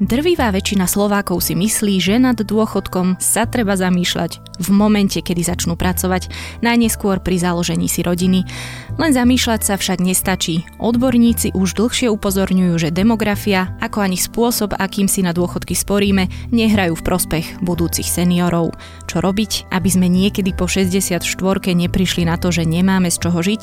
Drvivá väčšina Slovákov si myslí, že nad dôchodkom sa treba zamýšľať v momente, kedy začnú pracovať, najneskôr pri založení si rodiny. Len zamýšľať sa však nestačí. Odborníci už dlhšie upozorňujú, že demografia, ako ani spôsob, akým si na dôchodky sporíme, nehrajú v prospech budúcich seniorov. Čo robiť, aby sme niekedy po 64 neprišli na to, že nemáme z čoho žiť?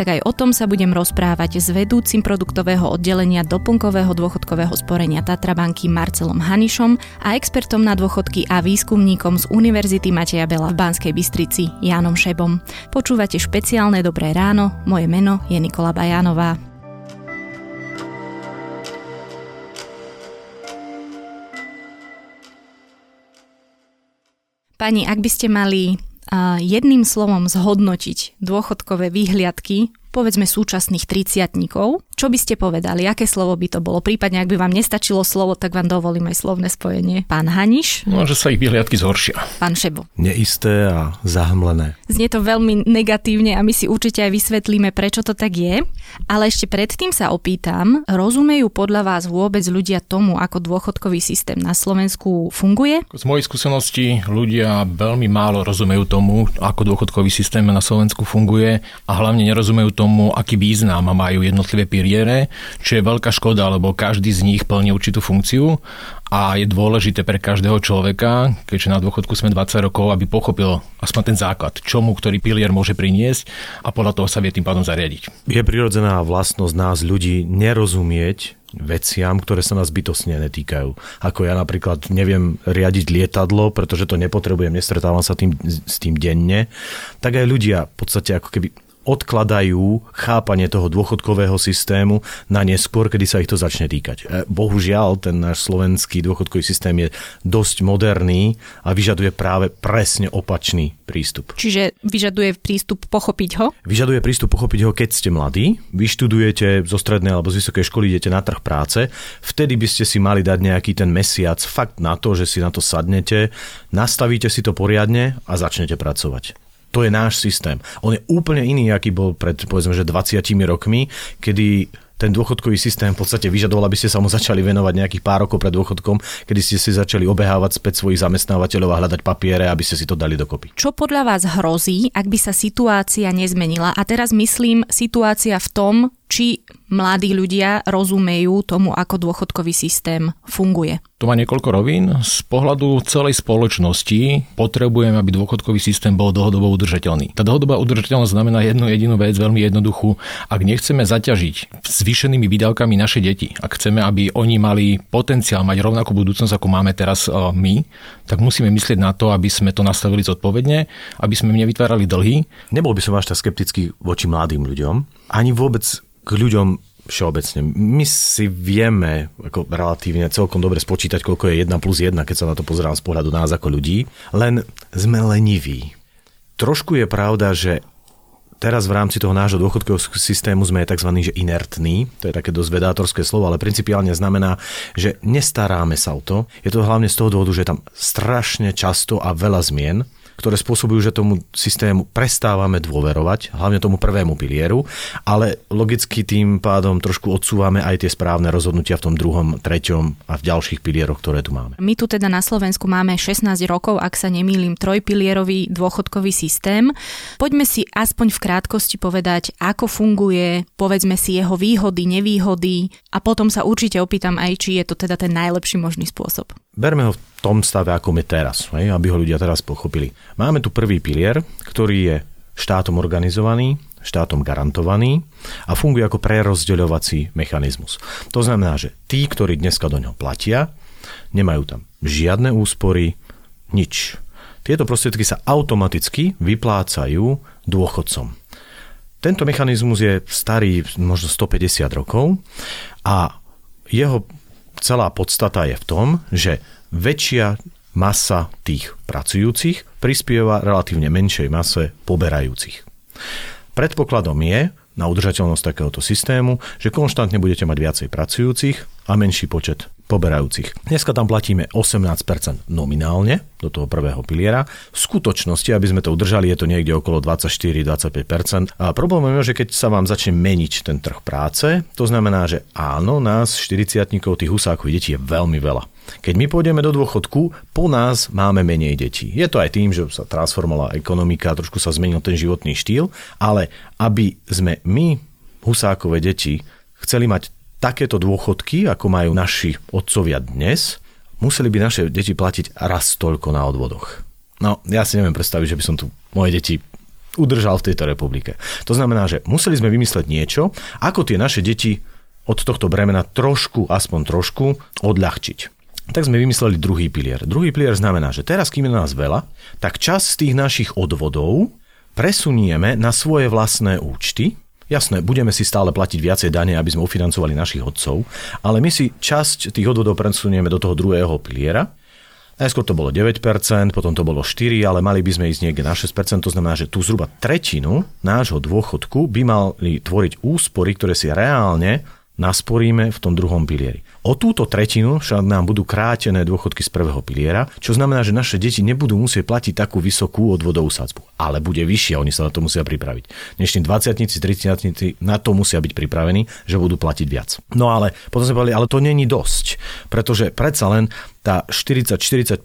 Tak aj o tom sa budem rozprávať s vedúcim produktového oddelenia doplnkového dôchodkového sporenia Tatrabank banky Marcelom Hanišom a expertom na dôchodky a výskumníkom z Univerzity Mateja Bela v Banskej Bystrici Jánom Šebom. Počúvate špeciálne Dobré ráno, moje meno je Nikola Bajánová. Pani, ak by ste mali jedným slovom zhodnotiť dôchodkové výhliadky povedzme súčasných triciatníkov. Čo by ste povedali? Aké slovo by to bolo? Prípadne, ak by vám nestačilo slovo, tak vám dovolím aj slovné spojenie. Pán Haniš? No, že sa ich vyhliadky zhoršia. Pán Šebo? Neisté a zahmlené. Znie to veľmi negatívne a my si určite aj vysvetlíme, prečo to tak je. Ale ešte predtým sa opýtam, rozumejú podľa vás vôbec ľudia tomu, ako dôchodkový systém na Slovensku funguje? Z mojej skúsenosti ľudia veľmi málo rozumejú tomu, ako dôchodkový systém na Slovensku funguje a hlavne nerozumejú tomu, aký význam majú jednotlivé piliere, čo je veľká škoda, lebo každý z nich plní určitú funkciu a je dôležité pre každého človeka, keďže na dôchodku sme 20 rokov, aby pochopil aspoň ten základ, čo mu ktorý pilier môže priniesť a podľa toho sa vie tým pádom zariadiť. Je prirodzená vlastnosť nás ľudí nerozumieť veciam, ktoré sa nás bytosne netýkajú. Ako ja napríklad neviem riadiť lietadlo, pretože to nepotrebujem, nestretávam sa tým, s tým denne, tak aj ľudia v podstate ako keby odkladajú chápanie toho dôchodkového systému na neskôr, kedy sa ich to začne týkať. E, bohužiaľ, ten náš slovenský dôchodkový systém je dosť moderný a vyžaduje práve presne opačný prístup. Čiže vyžaduje prístup pochopiť ho? Vyžaduje prístup pochopiť ho, keď ste mladí, vyštudujete zo strednej alebo z vysokej školy, idete na trh práce, vtedy by ste si mali dať nejaký ten mesiac fakt na to, že si na to sadnete, nastavíte si to poriadne a začnete pracovať. To je náš systém. On je úplne iný, aký bol pred, povedzme, že 20 rokmi, kedy ten dôchodkový systém v podstate vyžadoval, aby ste sa mu začali venovať nejakých pár rokov pred dôchodkom, kedy ste si začali obehávať späť svojich zamestnávateľov a hľadať papiere, aby ste si to dali dokopy. Čo podľa vás hrozí, ak by sa situácia nezmenila? A teraz myslím situácia v tom, či mladí ľudia rozumejú tomu, ako dôchodkový systém funguje. To má niekoľko rovín. Z pohľadu celej spoločnosti potrebujeme, aby dôchodkový systém bol dlhodobo udržateľný. Tá dlhodobá udržateľnosť znamená jednu jedinú vec, veľmi jednoduchú. Ak nechceme zaťažiť zvýšenými výdavkami naše deti, ak chceme, aby oni mali potenciál mať rovnakú budúcnosť, ako máme teraz e, my, tak musíme myslieť na to, aby sme to nastavili zodpovedne, aby sme nevytvárali dlhy. Nebol by som až tak skeptický voči mladým ľuďom, ani vôbec k ľuďom všeobecne. My si vieme ako relatívne celkom dobre spočítať, koľko je 1 plus 1, keď sa na to pozerám z pohľadu nás ako ľudí, len sme leniví. Trošku je pravda, že teraz v rámci toho nášho dôchodkového systému sme tzv. Že inertní, to je také dosť vedátorské slovo, ale principiálne znamená, že nestaráme sa o to. Je to hlavne z toho dôvodu, že je tam strašne často a veľa zmien ktoré spôsobujú, že tomu systému prestávame dôverovať, hlavne tomu prvému pilieru, ale logicky tým pádom trošku odsúvame aj tie správne rozhodnutia v tom druhom, treťom a v ďalších pilieroch, ktoré tu máme. My tu teda na Slovensku máme 16 rokov, ak sa nemýlim, trojpilierový dôchodkový systém. Poďme si aspoň v krátkosti povedať, ako funguje, povedzme si jeho výhody, nevýhody a potom sa určite opýtam aj, či je to teda ten najlepší možný spôsob. Berme ho v tom stave, ako je teraz, aby ho ľudia teraz pochopili. Máme tu prvý pilier, ktorý je štátom organizovaný, štátom garantovaný a funguje ako prerozdeľovací mechanizmus. To znamená, že tí, ktorí dneska do ňoho platia, nemajú tam žiadne úspory, nič. Tieto prostriedky sa automaticky vyplácajú dôchodcom. Tento mechanizmus je starý možno 150 rokov a jeho celá podstata je v tom, že väčšia masa tých pracujúcich prispieva relatívne menšej mase poberajúcich. Predpokladom je na udržateľnosť takéhoto systému, že konštantne budete mať viacej pracujúcich a menší počet poberajúcich. Dneska tam platíme 18% nominálne do toho prvého piliera. V skutočnosti, aby sme to udržali, je to niekde okolo 24-25%. A problém je, že keď sa vám začne meniť ten trh práce, to znamená, že áno, nás 40 tých husákov detí je veľmi veľa. Keď my pôjdeme do dôchodku, po nás máme menej detí. Je to aj tým, že sa transformovala ekonomika, trošku sa zmenil ten životný štýl, ale aby sme my, husákové deti, chceli mať takéto dôchodky, ako majú naši otcovia dnes, museli by naše deti platiť raz toľko na odvodoch. No, ja si neviem predstaviť, že by som tu moje deti udržal v tejto republike. To znamená, že museli sme vymysleť niečo, ako tie naše deti od tohto bremena trošku, aspoň trošku, odľahčiť. Tak sme vymysleli druhý pilier. Druhý pilier znamená, že teraz, kým je nás veľa, tak čas z tých našich odvodov presunieme na svoje vlastné účty Jasné, budeme si stále platiť viacej dane, aby sme ufinancovali našich odcov, ale my si časť tých odvodov presunieme do toho druhého piliera. Najskôr to bolo 9%, potom to bolo 4%, ale mali by sme ísť niekde na 6%, to znamená, že tu zhruba tretinu nášho dôchodku by mali tvoriť úspory, ktoré si reálne nasporíme v tom druhom pilieri. O túto tretinu však nám budú krátené dôchodky z prvého piliera, čo znamená, že naše deti nebudú musieť platiť takú vysokú odvodovú sadzbu, ale bude vyššia, oni sa na to musia pripraviť. Dnešní 20 30 na to musia byť pripravení, že budú platiť viac. No ale potom sme povedali, ale to není dosť, pretože predsa len tá 40-45%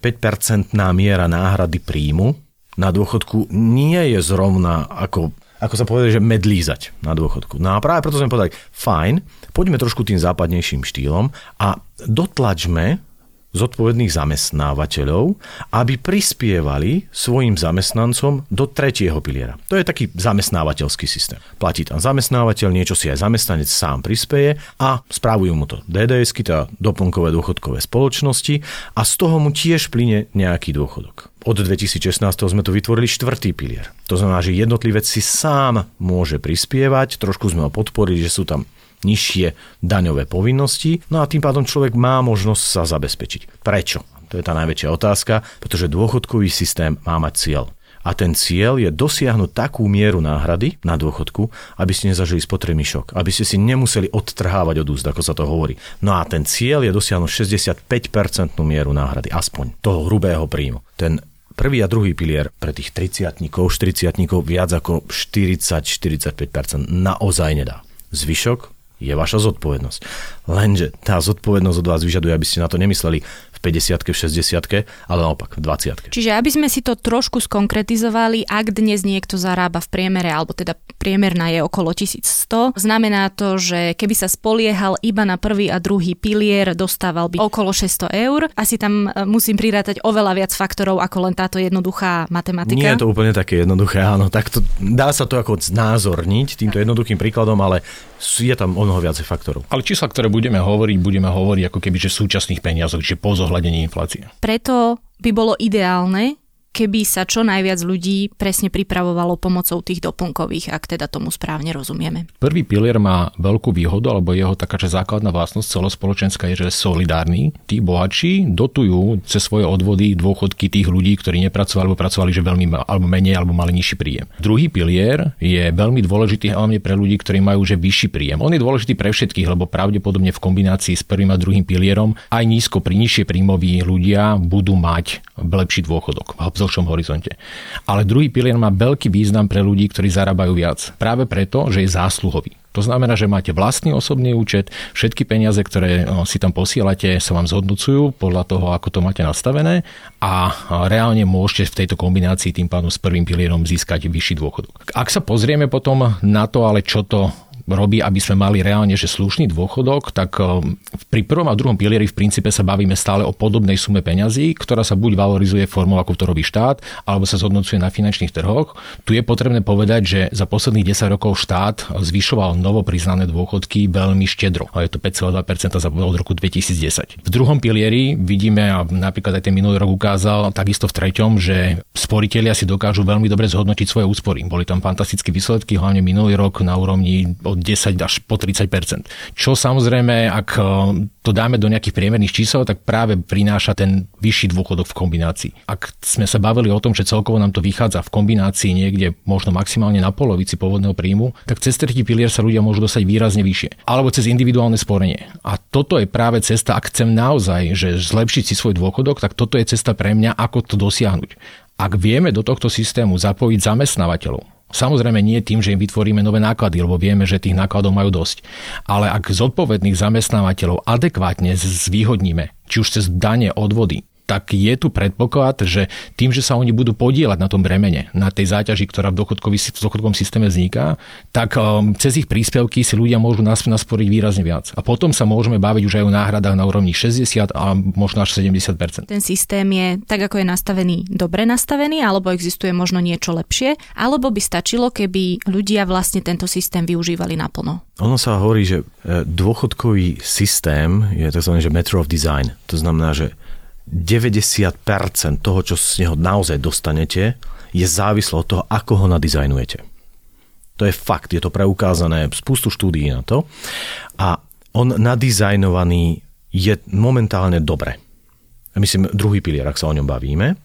miera náhrady príjmu na dôchodku nie je zrovna ako ako sa povedali, že medlízať na dôchodku. No a práve preto sme povedali, fajn, poďme trošku tým západnejším štýlom a dotlačme zodpovedných zamestnávateľov, aby prispievali svojim zamestnancom do tretieho piliera. To je taký zamestnávateľský systém. Platí tam zamestnávateľ, niečo si aj zamestnanec sám prispieje a správujú mu to DDS, teda doplnkové dôchodkové spoločnosti a z toho mu tiež plyne nejaký dôchodok. Od 2016 sme tu vytvorili štvrtý pilier. To znamená, že jednotlivec si sám môže prispievať, trošku sme ho podporili, že sú tam nižšie daňové povinnosti, no a tým pádom človek má možnosť sa zabezpečiť. Prečo? To je tá najväčšia otázka, pretože dôchodkový systém má mať cieľ. A ten cieľ je dosiahnuť takú mieru náhrady na dôchodku, aby ste nezažili spotrebný šok, aby ste si nemuseli odtrhávať od úst, ako sa to hovorí. No a ten cieľ je dosiahnuť 65% mieru náhrady, aspoň toho hrubého príjmu. Ten prvý a druhý pilier pre tých 30 40 viac ako 40-45% naozaj nedá. Zvyšok je vaša zodpovednosť. Lenže tá zodpovednosť od vás vyžaduje, aby ste na to nemysleli v 50 v 60 ale naopak v 20 Čiže aby sme si to trošku skonkretizovali, ak dnes niekto zarába v priemere, alebo teda priemerná je okolo 1100, znamená to, že keby sa spoliehal iba na prvý a druhý pilier, dostával by okolo 600 eur. Asi tam e, musím prirátať oveľa viac faktorov ako len táto jednoduchá matematika. Nie je to úplne také jednoduché, áno. Tak to, dá sa to ako znázorniť týmto jednoduchým príkladom, ale je tam o mnoho viacej faktorov. Ale čísla, ktoré budeme hovoriť, budeme hovoriť ako keby že súčasných peniazov, čiže po zohľadení inflácie. Preto by bolo ideálne, keby sa čo najviac ľudí presne pripravovalo pomocou tých doplnkových, ak teda tomu správne rozumieme. Prvý pilier má veľkú výhodu, alebo jeho taká že základná vlastnosť celospoločenská je, že je solidárny. Tí bohatší dotujú cez svoje odvody dôchodky tých ľudí, ktorí nepracovali alebo pracovali že veľmi alebo menej alebo mali nižší príjem. Druhý pilier je veľmi dôležitý hlavne pre ľudí, ktorí majú že vyšší príjem. On je dôležitý pre všetkých, lebo pravdepodobne v kombinácii s prvým a druhým pilierom aj nízko pri nižšie príjmoví ľudia budú mať lepší dôchodok dlhšom horizonte. Ale druhý pilier má veľký význam pre ľudí, ktorí zarábajú viac. Práve preto, že je zásluhový. To znamená, že máte vlastný osobný účet, všetky peniaze, ktoré si tam posielate, sa vám zhodnocujú podľa toho, ako to máte nastavené a reálne môžete v tejto kombinácii tým pádom s prvým pilierom získať vyšší dôchodok. Ak sa pozrieme potom na to, ale čo to robí, aby sme mali reálne že slušný dôchodok, tak eh, pri prvom a druhom pilieri v princípe sa bavíme stále o podobnej sume peňazí, ktorá sa buď valorizuje formou, ako to robí štát, alebo sa zhodnocuje na finančných trhoch. Tu je potrebné povedať, že za posledných 10 rokov štát zvyšoval novo priznané dôchodky veľmi štedro. A je to 5,2% za od roku 2010. V druhom pilieri vidíme, a napríklad aj ten minulý rok ukázal, takisto v treťom, že sporiteľia si dokážu veľmi dobre zhodnotiť svoje úspory. Boli tam fantastické výsledky, hlavne minulý rok na úrovni od 10 až po 30% Čo samozrejme, ak e, to dáme do nejakých priemerných čísel, tak práve prináša ten vyšší dôchodok v kombinácii. Ak sme sa bavili o tom, že celkovo nám to vychádza v kombinácii niekde možno maximálne na polovici pôvodného príjmu, tak cez tretí pilier sa ľudia môžu dostať výrazne vyššie. Alebo cez individuálne sporenie. A toto je práve cesta, ak chcem naozaj že zlepšiť si svoj dôchodok, tak toto je cesta pre mňa, ako to dosiahnuť. Ak vieme do tohto systému zapojiť zamestnávateľov, Samozrejme nie tým, že im vytvoríme nové náklady, lebo vieme, že tých nákladov majú dosť. Ale ak zodpovedných zamestnávateľov adekvátne zvýhodníme, či už cez dane, odvody, tak je tu predpoklad, že tým, že sa oni budú podielať na tom bremene, na tej záťaži, ktorá v dôchodkovom systéme vzniká, tak um, cez ich príspevky si ľudia môžu nasporiť výrazne viac. A potom sa môžeme baviť už aj o náhradách na úrovni 60 a možno až 70% Ten systém je tak, ako je nastavený, dobre nastavený, alebo existuje možno niečo lepšie, alebo by stačilo, keby ľudia vlastne tento systém využívali naplno. Ono sa hovorí, že e, dôchodkový systém je tzv. že matter of design. To znamená, že 90% toho, čo z neho naozaj dostanete, je závislo od toho, ako ho nadizajnujete. To je fakt, je to preukázané, spustu štúdií na to. A on nadizajnovaný je momentálne dobre. Myslím, druhý pilier, ak sa o ňom bavíme.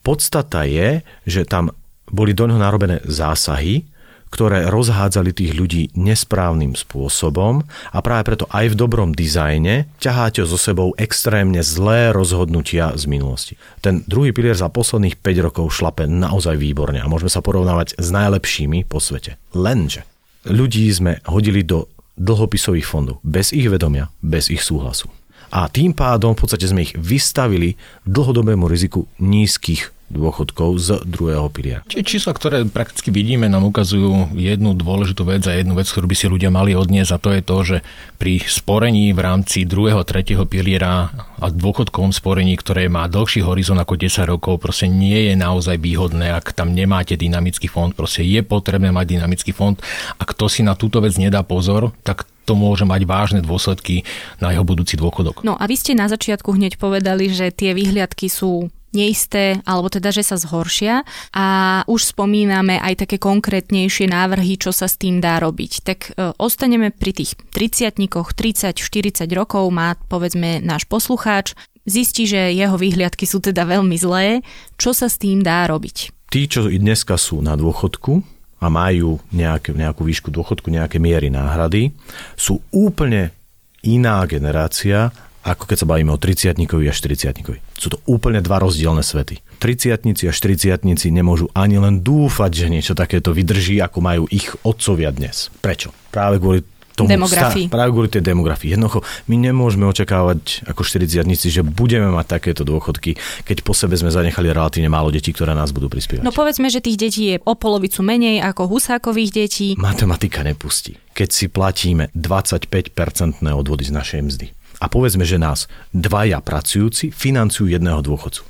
Podstata je, že tam boli do neho narobené zásahy, ktoré rozhádzali tých ľudí nesprávnym spôsobom a práve preto aj v dobrom dizajne ťaháte so sebou extrémne zlé rozhodnutia z minulosti. Ten druhý pilier za posledných 5 rokov šlape naozaj výborne a môžeme sa porovnávať s najlepšími po svete. Lenže ľudí sme hodili do dlhopisových fondov bez ich vedomia, bez ich súhlasu. A tým pádom v podstate sme ich vystavili dlhodobému riziku nízkych dôchodkov z druhého piliera. Čiže čísla, ktoré prakticky vidíme, nám ukazujú jednu dôležitú vec a jednu vec, ktorú by si ľudia mali odniesť a to je to, že pri sporení v rámci druhého, tretieho piliera a dôchodkovom sporení, ktoré má dlhší horizont ako 10 rokov, proste nie je naozaj výhodné, ak tam nemáte dynamický fond. Proste je potrebné mať dynamický fond a kto si na túto vec nedá pozor, tak to môže mať vážne dôsledky na jeho budúci dôchodok. No a vy ste na začiatku hneď povedali, že tie vyhliadky sú neisté, alebo teda, že sa zhoršia a už spomíname aj také konkrétnejšie návrhy, čo sa s tým dá robiť. Tak e, ostaneme pri tých 30 30-40 rokov má povedzme náš poslucháč, zistí, že jeho výhliadky sú teda veľmi zlé, čo sa s tým dá robiť? Tí, čo dneska sú na dôchodku, a majú nejaké, nejakú výšku dôchodku, nejaké miery náhrady, sú úplne iná generácia ako keď sa bavíme o 30 a 40 Sú to úplne dva rozdielne svety. 30 a 40 nemôžu ani len dúfať, že niečo takéto vydrží, ako majú ich otcovia dnes. Prečo? Práve kvôli tomu demografii. Stá, práve kvôli tej demografii. Jednoducho, my nemôžeme očakávať ako 40 že budeme mať takéto dôchodky, keď po sebe sme zanechali relatívne málo detí, ktoré nás budú prispievať. No povedzme, že tých detí je o polovicu menej ako husákových detí. Matematika nepustí. Keď si platíme 25-percentné odvody z našej mzdy a povedzme, že nás dvaja pracujúci financujú jedného dôchodcu.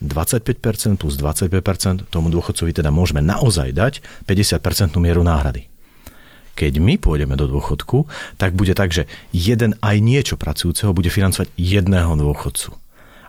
25% plus 25% tomu dôchodcovi teda môžeme naozaj dať 50% mieru náhrady. Keď my pôjdeme do dôchodku, tak bude tak, že jeden aj niečo pracujúceho bude financovať jedného dôchodcu.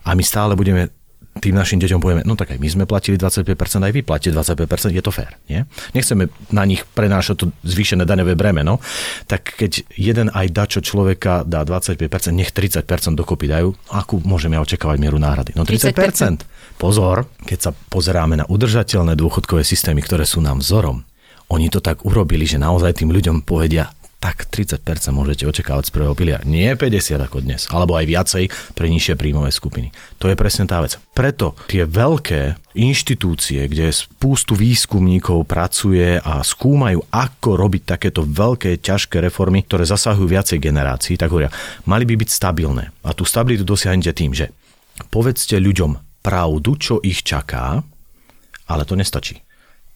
A my stále budeme tým našim deťom povieme, no tak aj my sme platili 25%, aj vy platíte 25%, je to fér. Nie? Nechceme na nich prenášať to zvýšené daňové bremeno, tak keď jeden aj dačo človeka dá 25%, nech 30% dokopy dajú, akú môžeme očakávať mieru náhrady? No 30%. 30%. Pozor, keď sa pozeráme na udržateľné dôchodkové systémy, ktoré sú nám vzorom, oni to tak urobili, že naozaj tým ľuďom povedia, tak 30% môžete očakávať z prvého piliera. Nie 50 ako dnes, alebo aj viacej pre nižšie príjmové skupiny. To je presne tá vec. Preto tie veľké inštitúcie, kde spústu výskumníkov pracuje a skúmajú, ako robiť takéto veľké, ťažké reformy, ktoré zasahujú viacej generácií, tak hovoria, mali by byť stabilné. A tú stabilitu dosiahnete tým, že povedzte ľuďom pravdu, čo ich čaká, ale to nestačí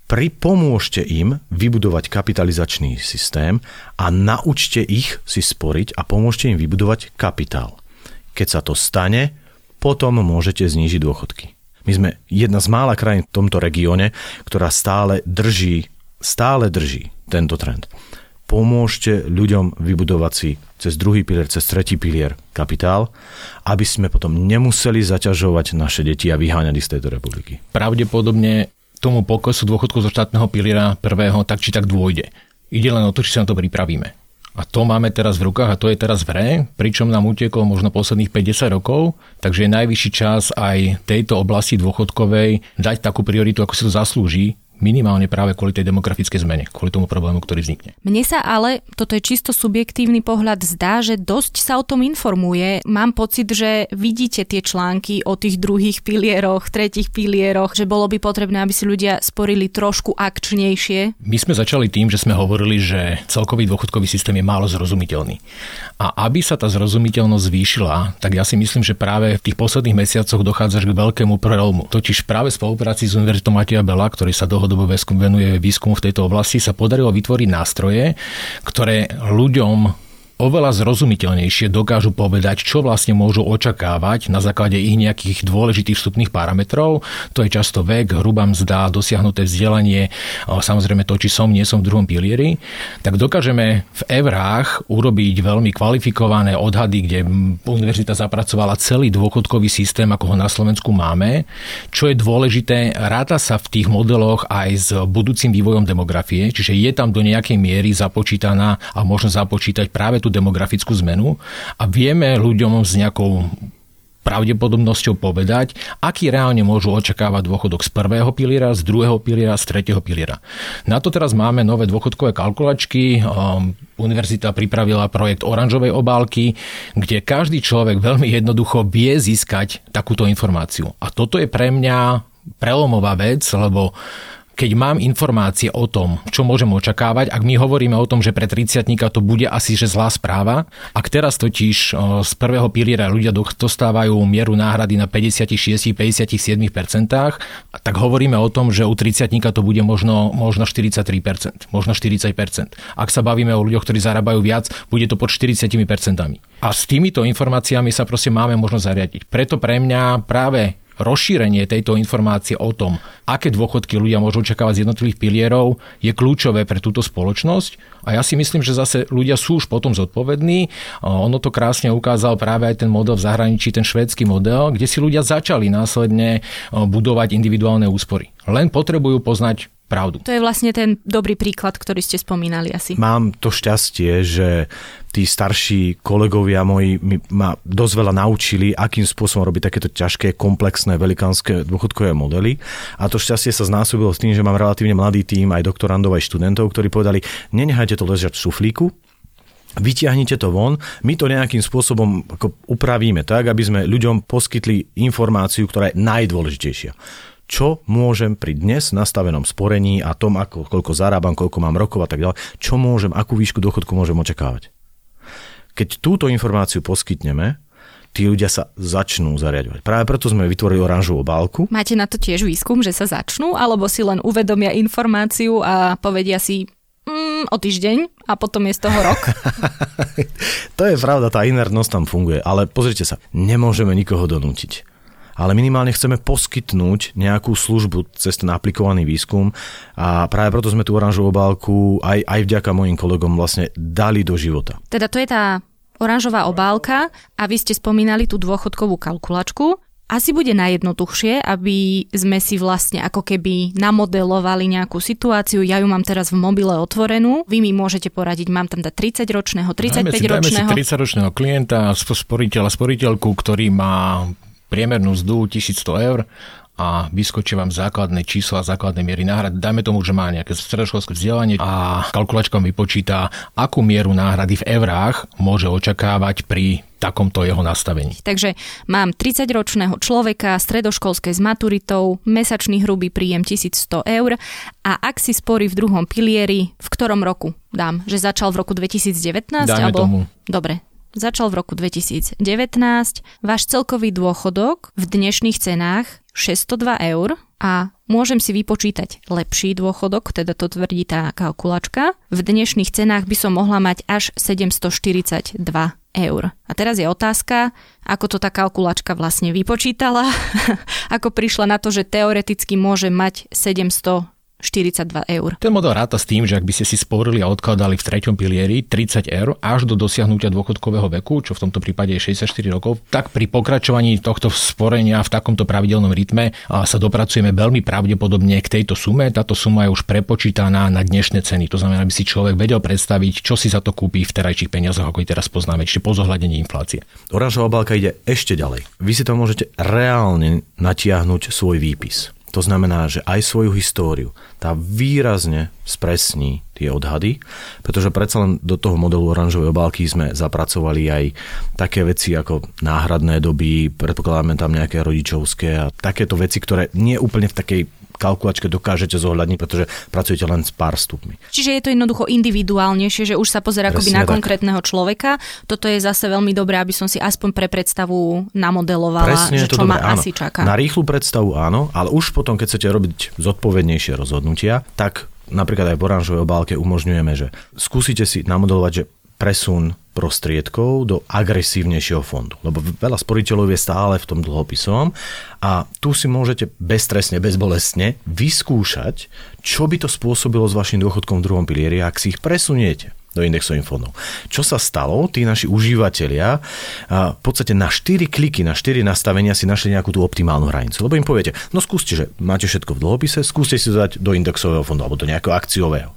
pripomôžte im vybudovať kapitalizačný systém a naučte ich si sporiť a pomôžte im vybudovať kapitál. Keď sa to stane, potom môžete znížiť dôchodky. My sme jedna z mála krajín v tomto regióne, ktorá stále drží, stále drží tento trend. Pomôžte ľuďom vybudovať si cez druhý pilier, cez tretí pilier kapitál, aby sme potom nemuseli zaťažovať naše deti a vyháňať z tejto republiky. Pravdepodobne tomu poklesu dôchodku zo štátneho piliera prvého tak či tak dôjde. Ide len o to, či sa na to pripravíme. A to máme teraz v rukách a to je teraz v hre, pričom nám uteklo možno posledných 50 rokov, takže je najvyšší čas aj tejto oblasti dôchodkovej dať takú prioritu, ako si to zaslúži, minimálne práve kvôli tej demografickej zmene, kvôli tomu problému, ktorý vznikne. Mne sa ale, toto je čisto subjektívny pohľad, zdá, že dosť sa o tom informuje. Mám pocit, že vidíte tie články o tých druhých pilieroch, tretich pilieroch, že bolo by potrebné, aby si ľudia sporili trošku akčnejšie. My sme začali tým, že sme hovorili, že celkový dôchodkový systém je málo zrozumiteľný. A aby sa tá zrozumiteľnosť zvýšila, tak ja si myslím, že práve v tých posledných mesiacoch dochádza k veľkému prelomu. Totiž práve v spolupráci s Univerzitou Matia Bela, ktorý sa dohodol dlhodobo venuje výskumu v tejto oblasti, sa podarilo vytvoriť nástroje, ktoré ľuďom oveľa zrozumiteľnejšie dokážu povedať, čo vlastne môžu očakávať na základe ich nejakých dôležitých vstupných parametrov. To je často vek, hrubá mzda, dosiahnuté vzdelanie, samozrejme to, či som, nie som v druhom pilieri. Tak dokážeme v eurách urobiť veľmi kvalifikované odhady, kde univerzita zapracovala celý dôchodkový systém, ako ho na Slovensku máme. Čo je dôležité, ráta sa v tých modeloch aj s budúcim vývojom demografie, čiže je tam do nejakej miery započítaná a možno započítať práve tú tú demografickú zmenu a vieme ľuďom s nejakou pravdepodobnosťou povedať, aký reálne môžu očakávať dôchodok z prvého piliera, z druhého piliera, z tretieho piliera. Na to teraz máme nové dôchodkové kalkulačky. Um, univerzita pripravila projekt oranžovej obálky, kde každý človek veľmi jednoducho vie získať takúto informáciu. A toto je pre mňa prelomová vec, lebo keď mám informácie o tom, čo môžem očakávať, ak my hovoríme o tom, že pre 30 to bude asi že zlá správa, ak teraz totiž z prvého piliera ľudia dostávajú mieru náhrady na 56-57%, tak hovoríme o tom, že u 30 to bude možno, možno 43%, možno 40%. Ak sa bavíme o ľuďoch, ktorí zarábajú viac, bude to pod 40%. A s týmito informáciami sa proste máme možno zariadiť. Preto pre mňa práve rozšírenie tejto informácie o tom, aké dôchodky ľudia môžu očakávať z jednotlivých pilierov, je kľúčové pre túto spoločnosť. A ja si myslím, že zase ľudia sú už potom zodpovední. Ono to krásne ukázal práve aj ten model v zahraničí, ten švédsky model, kde si ľudia začali následne budovať individuálne úspory. Len potrebujú poznať pravdu. To je vlastne ten dobrý príklad, ktorý ste spomínali asi. Mám to šťastie, že tí starší kolegovia moji ma dosť veľa naučili, akým spôsobom robiť takéto ťažké, komplexné, velikánske dôchodkové modely. A to šťastie sa znásobilo s tým, že mám relatívne mladý tým aj doktorandov, aj študentov, ktorí povedali, nenechajte to ležať v šuflíku, vyťahnite to von, my to nejakým spôsobom ako upravíme tak, aby sme ľuďom poskytli informáciu, ktorá je najdôležitejšia čo môžem pri dnes nastavenom sporení a tom, ako, koľko zarábam, koľko mám rokov a tak ďalej, čo môžem, akú výšku dôchodku môžem očakávať. Keď túto informáciu poskytneme, tí ľudia sa začnú zariadovať. Práve preto sme vytvorili oranžovú obálku. Máte na to tiež výskum, že sa začnú, alebo si len uvedomia informáciu a povedia si, mm, o týždeň a potom je z toho rok. to je pravda, tá inertnosť tam funguje, ale pozrite sa, nemôžeme nikoho donútiť ale minimálne chceme poskytnúť nejakú službu cez ten aplikovaný výskum a práve preto sme tú oranžovú obálku aj, aj vďaka mojim kolegom vlastne dali do života. Teda to je tá oranžová obálka a vy ste spomínali tú dôchodkovú kalkulačku. Asi bude najjednoduchšie, aby sme si vlastne ako keby namodelovali nejakú situáciu. Ja ju mám teraz v mobile otvorenú. Vy mi môžete poradiť, mám tam dať 30-ročného, 35-ročného. Dáme si 30-ročného klienta, sporiteľa, sporiteľku, ktorý má priemernú zdu 1100 eur a vyskočí vám základné čísla, základné miery náhrady. Dajme tomu, že má nejaké stredoškolské vzdelanie a kalkulačka vypočíta, akú mieru náhrady v eurách môže očakávať pri takomto jeho nastavení. Takže mám 30-ročného človeka, stredoškolské s maturitou, mesačný hrubý príjem 1100 eur a ak si sporí v druhom pilieri, v ktorom roku dám? Že začal v roku 2019? Dajme alebo... tomu. Dobre, začal v roku 2019. Váš celkový dôchodok v dnešných cenách 602 eur a môžem si vypočítať lepší dôchodok, teda to tvrdí tá kalkulačka. V dnešných cenách by som mohla mať až 742 eur. A teraz je otázka, ako to tá kalkulačka vlastne vypočítala, ako prišla na to, že teoreticky môže mať 742 42 eur. Ten model ráta s tým, že ak by ste si sporili a odkladali v treťom pilieri 30 eur až do dosiahnutia dôchodkového veku, čo v tomto prípade je 64 rokov, tak pri pokračovaní tohto sporenia v takomto pravidelnom rytme sa dopracujeme veľmi pravdepodobne k tejto sume. Táto suma je už prepočítaná na dnešné ceny. To znamená, aby si človek vedel predstaviť, čo si za to kúpi v terajších peniazoch, ako ich teraz poznáme, čiže po zohľadení inflácie. Oranžová obálka ide ešte ďalej. Vy si tam môžete reálne natiahnuť svoj výpis. To znamená, že aj svoju históriu tá výrazne spresní tie odhady, pretože predsa len do toho modelu oranžovej obálky sme zapracovali aj také veci ako náhradné doby, predpokladáme tam nejaké rodičovské a takéto veci, ktoré nie úplne v takej kalkulačke dokážete zohľadniť, pretože pracujete len s pár stupmi. Čiže je to jednoducho individuálnejšie, že už sa pozera akoby na tak. konkrétneho človeka. Toto je zase veľmi dobré, aby som si aspoň pre predstavu namodelovala, Presne, že čo ma asi čaká. Na rýchlu predstavu áno, ale už potom, keď chcete robiť zodpovednejšie rozhodnutia, tak napríklad aj v oranžovej obálke umožňujeme, že skúsite si namodelovať, že presun prostriedkov do agresívnejšieho fondu. Lebo veľa sporiteľov je stále v tom dlhopisovom a tu si môžete bezstresne, bezbolestne vyskúšať, čo by to spôsobilo s vašim dôchodkom v druhom pilieri, ak si ich presuniete do indexových fondov. Čo sa stalo? Tí naši užívateľia v podstate na 4 kliky, na 4 nastavenia si našli nejakú tú optimálnu hranicu. Lebo im poviete, no skúste, že máte všetko v dlhopise, skúste si to dať do indexového fondu alebo do nejakého akciového.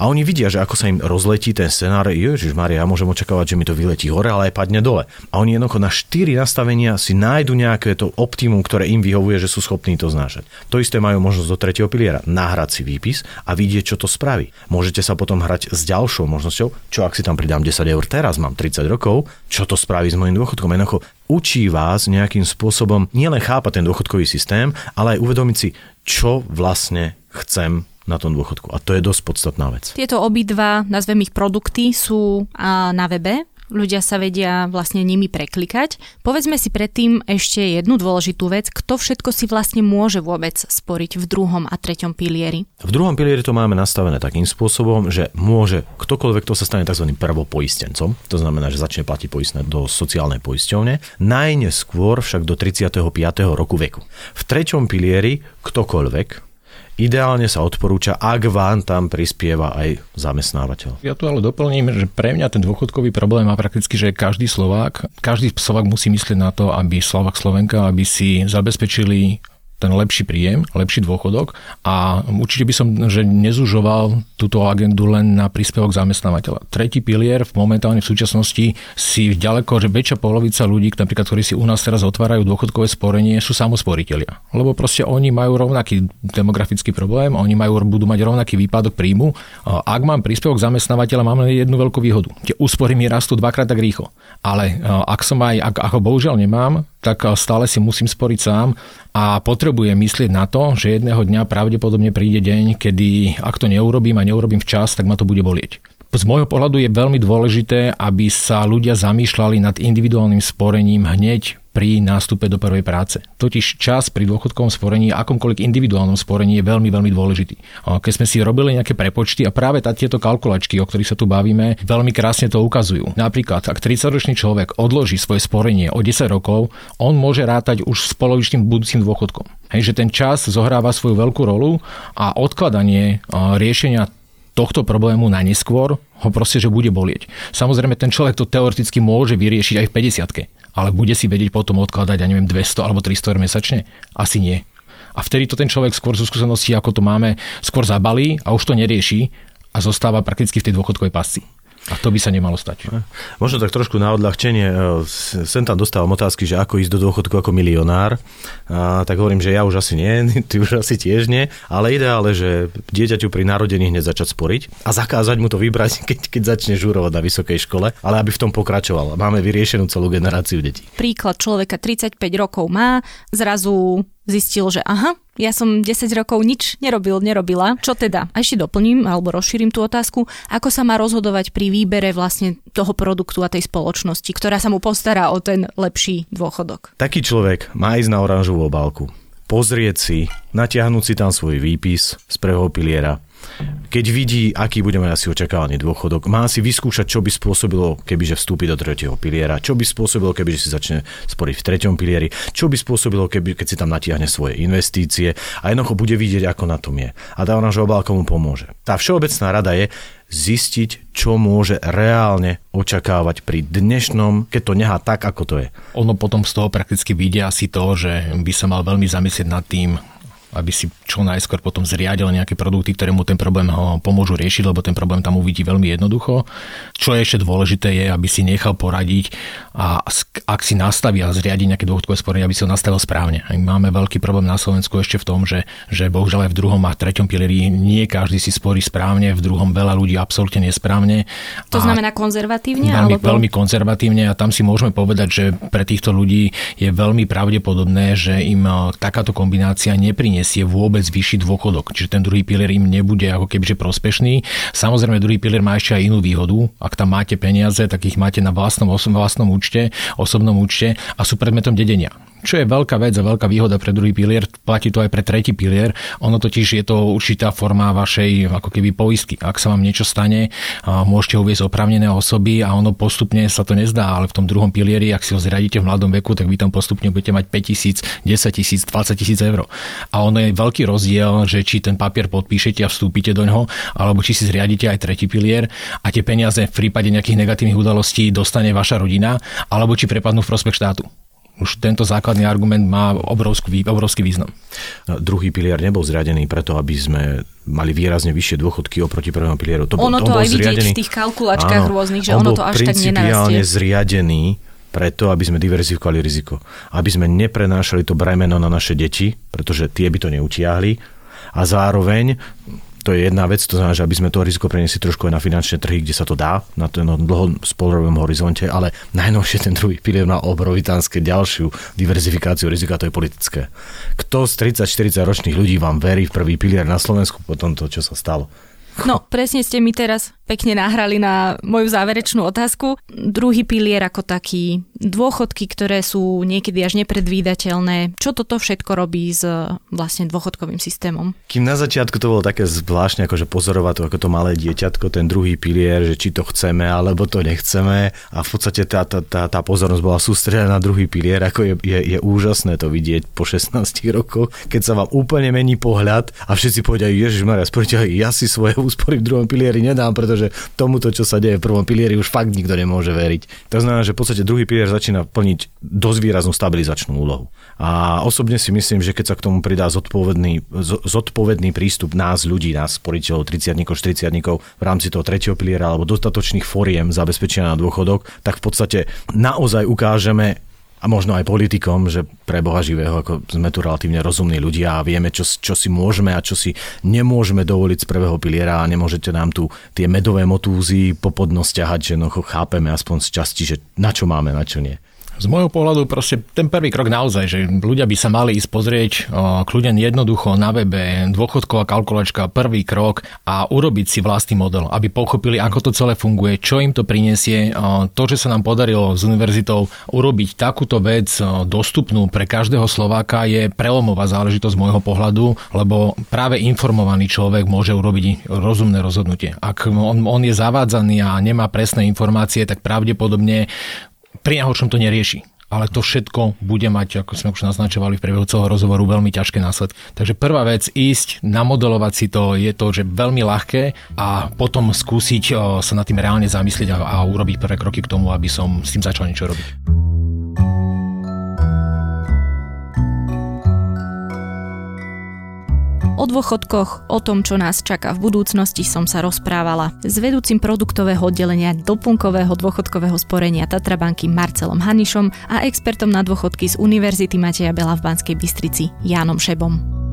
A oni vidia, že ako sa im rozletí ten scenár, Ježiš Maria, ja môžem očakávať, že mi to vyletí hore, ale aj padne dole. A oni jednoducho na 4 nastavenia si nájdu nejaké to optimum, ktoré im vyhovuje, že sú schopní to znášať. To isté majú možnosť do tretieho piliera. Nahrať si výpis a vidieť, čo to spraví. Môžete sa potom hrať s ďalšou možnosťou možnosťou, čo ak si tam pridám 10 eur teraz, mám 30 rokov, čo to spraví s mojím dôchodkom. Jednoducho učí vás nejakým spôsobom nielen chápať ten dôchodkový systém, ale aj uvedomiť si, čo vlastne chcem na tom dôchodku. A to je dosť podstatná vec. Tieto obidva, nazvem ich produkty, sú na webe ľudia sa vedia vlastne nimi preklikať. Povedzme si predtým ešte jednu dôležitú vec, kto všetko si vlastne môže vôbec sporiť v druhom a treťom pilieri. V druhom pilieri to máme nastavené takým spôsobom, že môže ktokoľvek, kto sa stane tzv. prvopoistencom, to znamená, že začne platiť poistné do sociálnej poisťovne, najneskôr však do 35. roku veku. V treťom pilieri ktokoľvek, Ideálne sa odporúča, ak vám tam prispieva aj zamestnávateľ. Ja tu ale doplním, že pre mňa ten dôchodkový problém má prakticky, že každý Slovák, každý Slovák musí myslieť na to, aby Slovak Slovenka, aby si zabezpečili ten lepší príjem, lepší dôchodok a určite by som že nezužoval túto agendu len na príspevok zamestnávateľa. Tretí pilier v momentálne v súčasnosti si ďaleko, že väčšia polovica ľudí, napríklad, ktorí si u nás teraz otvárajú dôchodkové sporenie, sú samosporiteľia. Lebo proste oni majú rovnaký demografický problém, oni majú, budú mať rovnaký výpadok príjmu. Ak mám príspevok zamestnávateľa, mám len jednu veľkú výhodu. Tie úspory mi rastú dvakrát tak rýchlo. Ale ak som aj, ak, ako bohužiaľ nemám, tak stále si musím sporiť sám a potrebujem myslieť na to, že jedného dňa pravdepodobne príde deň, kedy ak to neurobím a neurobím včas, tak ma to bude bolieť. Z môjho pohľadu je veľmi dôležité, aby sa ľudia zamýšľali nad individuálnym sporením hneď pri nástupe do prvej práce. Totiž čas pri dôchodkovom sporení akomkoľvek individuálnom sporení je veľmi, veľmi dôležitý. Keď sme si robili nejaké prepočty a práve tá, tieto kalkulačky, o ktorých sa tu bavíme, veľmi krásne to ukazujú. Napríklad, ak 30-ročný človek odloží svoje sporenie o 10 rokov, on môže rátať už s polovičným budúcim dôchodkom. Hej, že ten čas zohráva svoju veľkú rolu a odkladanie riešenia tohto problému na neskôr ho proste, že bude bolieť. Samozrejme, ten človek to teoreticky môže vyriešiť aj v 50 ale bude si vedieť potom odkladať, ja neviem, 200 alebo 300 eur mesačne? Asi nie. A vtedy to ten človek skôr zo skúseností, ako to máme, skôr zabalí a už to nerieši a zostáva prakticky v tej dôchodkovej pasci. A to by sa nemalo stať. Možno tak trošku na odľahčenie. E, sem tam dostávam otázky, že ako ísť do dôchodku ako milionár. A, tak hovorím, že ja už asi nie, ty už asi tiež nie. Ale ideále, že dieťaťu pri narodení hneď začať sporiť a zakázať mu to vybrať, keď, keď začne žúrovať na vysokej škole, ale aby v tom pokračoval. Máme vyriešenú celú generáciu detí. Príklad človeka 35 rokov má, zrazu zistil, že aha, ja som 10 rokov nič nerobil, nerobila. Čo teda? A ešte doplním alebo rozšírim tú otázku, ako sa má rozhodovať pri výbere vlastne toho produktu a tej spoločnosti, ktorá sa mu postará o ten lepší dôchodok. Taký človek má ísť na oranžovú obálku, pozrieť si, natiahnuť si tam svoj výpis z prvého piliera keď vidí, aký bude mať asi očakávaný dôchodok, má si vyskúšať, čo by spôsobilo, kebyže vstúpi do tretieho piliera, čo by spôsobilo, kebyže si začne sporiť v treťom pilieri, čo by spôsobilo, keby, keď si tam natiahne svoje investície a jednoducho bude vidieť, ako na tom je. A tá oranžová obálka mu pomôže. Tá všeobecná rada je zistiť, čo môže reálne očakávať pri dnešnom, keď to nehá tak, ako to je. Ono potom z toho prakticky vidia asi to, že by sa mal veľmi zamyslieť nad tým, aby si čo najskôr potom zriadil nejaké produkty, ktoré mu ten problém ho pomôžu riešiť, lebo ten problém tam uvidí veľmi jednoducho. Čo je ešte dôležité je, aby si nechal poradiť a ak si nastaví a zriadi nejaké dôchodkové sporenie, aby si ho nastavil správne. Máme veľký problém na Slovensku ešte v tom, že, že bohužiaľ aj v druhom a treťom pilieri nie každý si sporí správne, v druhom veľa ľudí absolútne nesprávne. To znamená konzervatívne? Veľmi, alebo... veľmi konzervatívne a tam si môžeme povedať, že pre týchto ľudí je veľmi pravdepodobné, že im e, takáto kombinácia neprinesie vôbec vyšší dôchodok. Čiže ten druhý pilier im nebude ako kebyže prospešný. Samozrejme, druhý pilier má ešte aj inú výhodu. Ak tam máte peniaze, tak ich máte na vlastnom, vlastnom účte, osobnom účte a sú predmetom dedenia čo je veľká vec a veľká výhoda pre druhý pilier, platí to aj pre tretí pilier. Ono totiž je to určitá forma vašej ako keby poistky. Ak sa vám niečo stane, môžete uviezť opravnené osoby a ono postupne sa to nezdá, ale v tom druhom pilieri, ak si ho zriadíte v mladom veku, tak vy tam postupne budete mať 5 tisíc, 10 tisíc, 20 tisíc eur. A ono je veľký rozdiel, že či ten papier podpíšete a vstúpite do ňoho, alebo či si zriadíte aj tretí pilier a tie peniaze v prípade nejakých negatívnych udalostí dostane vaša rodina, alebo či prepadnú v prospech štátu už tento základný argument má obrovský, obrovský význam. Druhý pilier nebol zriadený preto, aby sme mali výrazne vyššie dôchodky oproti prvému pilieru. To, ono to, to aj zriadený, vidieť v tých kalkulačkách áno, rôznych, že on ono to až tak nenarastie. zriadený preto, aby sme diverzifikovali riziko. Aby sme neprenášali to bremeno na naše deti, pretože tie by to neutiahli. A zároveň to je jedna vec, to znamená, že aby sme to riziko preniesli trošku aj na finančné trhy, kde sa to dá, na ten dlhom spolrovom horizonte, ale najnovšie ten druhý pilier má obrovitánske ďalšiu diverzifikáciu rizika, to je politické. Kto z 30-40 ročných ľudí vám verí v prvý pilier na Slovensku po tomto, čo sa stalo? No, presne ste mi teraz pekne nahrali na moju záverečnú otázku. Druhý pilier ako taký, dôchodky, ktoré sú niekedy až nepredvídateľné. Čo toto všetko robí s vlastne dôchodkovým systémom? Kým na začiatku to bolo také zvláštne, akože pozorovať to ako to malé dieťatko, ten druhý pilier, že či to chceme alebo to nechceme a v podstate tá, tá, tá, tá pozornosť bola sústredená na druhý pilier, ako je, je, je úžasné to vidieť po 16 rokoch, keď sa vám úplne mení pohľad a všetci povedia, Ježiš Maria, ja si svoje úspory v druhom pilieri nedám, pretože tomuto, čo sa deje v prvom pilieri, už fakt nikto nemôže veriť. To znamená, že v podstate druhý pilier začína plniť dosť výraznú stabilizačnú úlohu. A osobne si myslím, že keď sa k tomu pridá zodpovedný, zodpovedný prístup nás ľudí, nás sporiteľov, 30 40 v rámci toho tretieho piliera alebo dostatočných foriem zabezpečenia na dôchodok, tak v podstate naozaj ukážeme, a možno aj politikom, že pre Boha živého, ako sme tu relatívne rozumní ľudia a vieme, čo, čo si môžeme a čo si nemôžeme dovoliť z prvého piliera a nemôžete nám tu tie medové motúzy po podnosť ťahať, že no chápeme aspoň z časti, že na čo máme, na čo nie. Z môjho pohľadu proste ten prvý krok naozaj, že ľudia by sa mali ísť pozrieť kľudne jednoducho na webe dôchodková kalkulačka, prvý krok a urobiť si vlastný model, aby pochopili, ako to celé funguje, čo im to prinesie. To, že sa nám podarilo s univerzitou urobiť takúto vec dostupnú pre každého Slováka je prelomová záležitosť z môjho pohľadu, lebo práve informovaný človek môže urobiť rozumné rozhodnutie. Ak on, on je zavádzaný a nemá presné informácie, tak pravdepodobne pri najhoršom to nerieši ale to všetko bude mať, ako sme už naznačovali v priebehu celého rozhovoru, veľmi ťažké následky. Takže prvá vec, ísť, namodelovať si to, je to, že veľmi ľahké a potom skúsiť sa nad tým reálne zamyslieť a, a urobiť prvé kroky k tomu, aby som s tým začal niečo robiť. O dôchodkoch, o tom, čo nás čaká v budúcnosti, som sa rozprávala s vedúcim produktového oddelenia doplnkového dôchodkového sporenia Tatrabanky Marcelom Hanišom a expertom na dôchodky z Univerzity Mateja Bela v Banskej Bystrici Jánom Šebom.